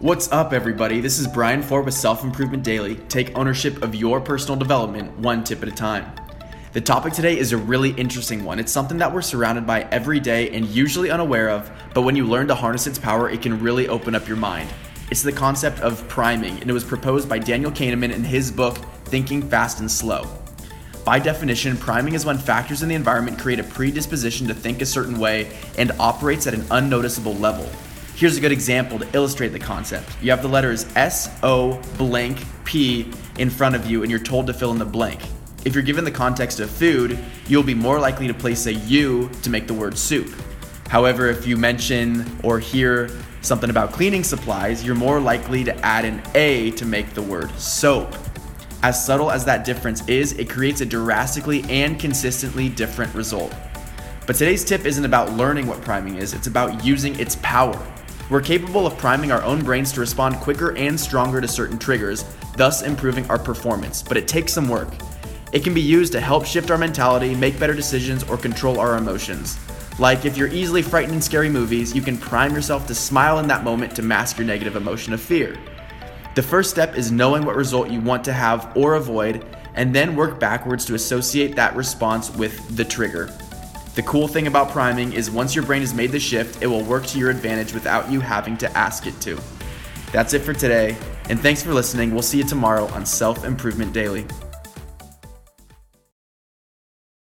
What's up, everybody? This is Brian Ford with Self Improvement Daily. Take ownership of your personal development one tip at a time. The topic today is a really interesting one. It's something that we're surrounded by every day and usually unaware of, but when you learn to harness its power, it can really open up your mind. It's the concept of priming, and it was proposed by Daniel Kahneman in his book, Thinking Fast and Slow. By definition, priming is when factors in the environment create a predisposition to think a certain way and operates at an unnoticeable level. Here's a good example to illustrate the concept. You have the letters S, O, blank, P in front of you, and you're told to fill in the blank. If you're given the context of food, you'll be more likely to place a U to make the word soup. However, if you mention or hear something about cleaning supplies, you're more likely to add an A to make the word soap. As subtle as that difference is, it creates a drastically and consistently different result. But today's tip isn't about learning what priming is, it's about using its power. We're capable of priming our own brains to respond quicker and stronger to certain triggers, thus improving our performance, but it takes some work. It can be used to help shift our mentality, make better decisions, or control our emotions. Like if you're easily frightened in scary movies, you can prime yourself to smile in that moment to mask your negative emotion of fear. The first step is knowing what result you want to have or avoid, and then work backwards to associate that response with the trigger. The cool thing about priming is once your brain has made the shift, it will work to your advantage without you having to ask it to. That's it for today, and thanks for listening. We'll see you tomorrow on Self Improvement Daily.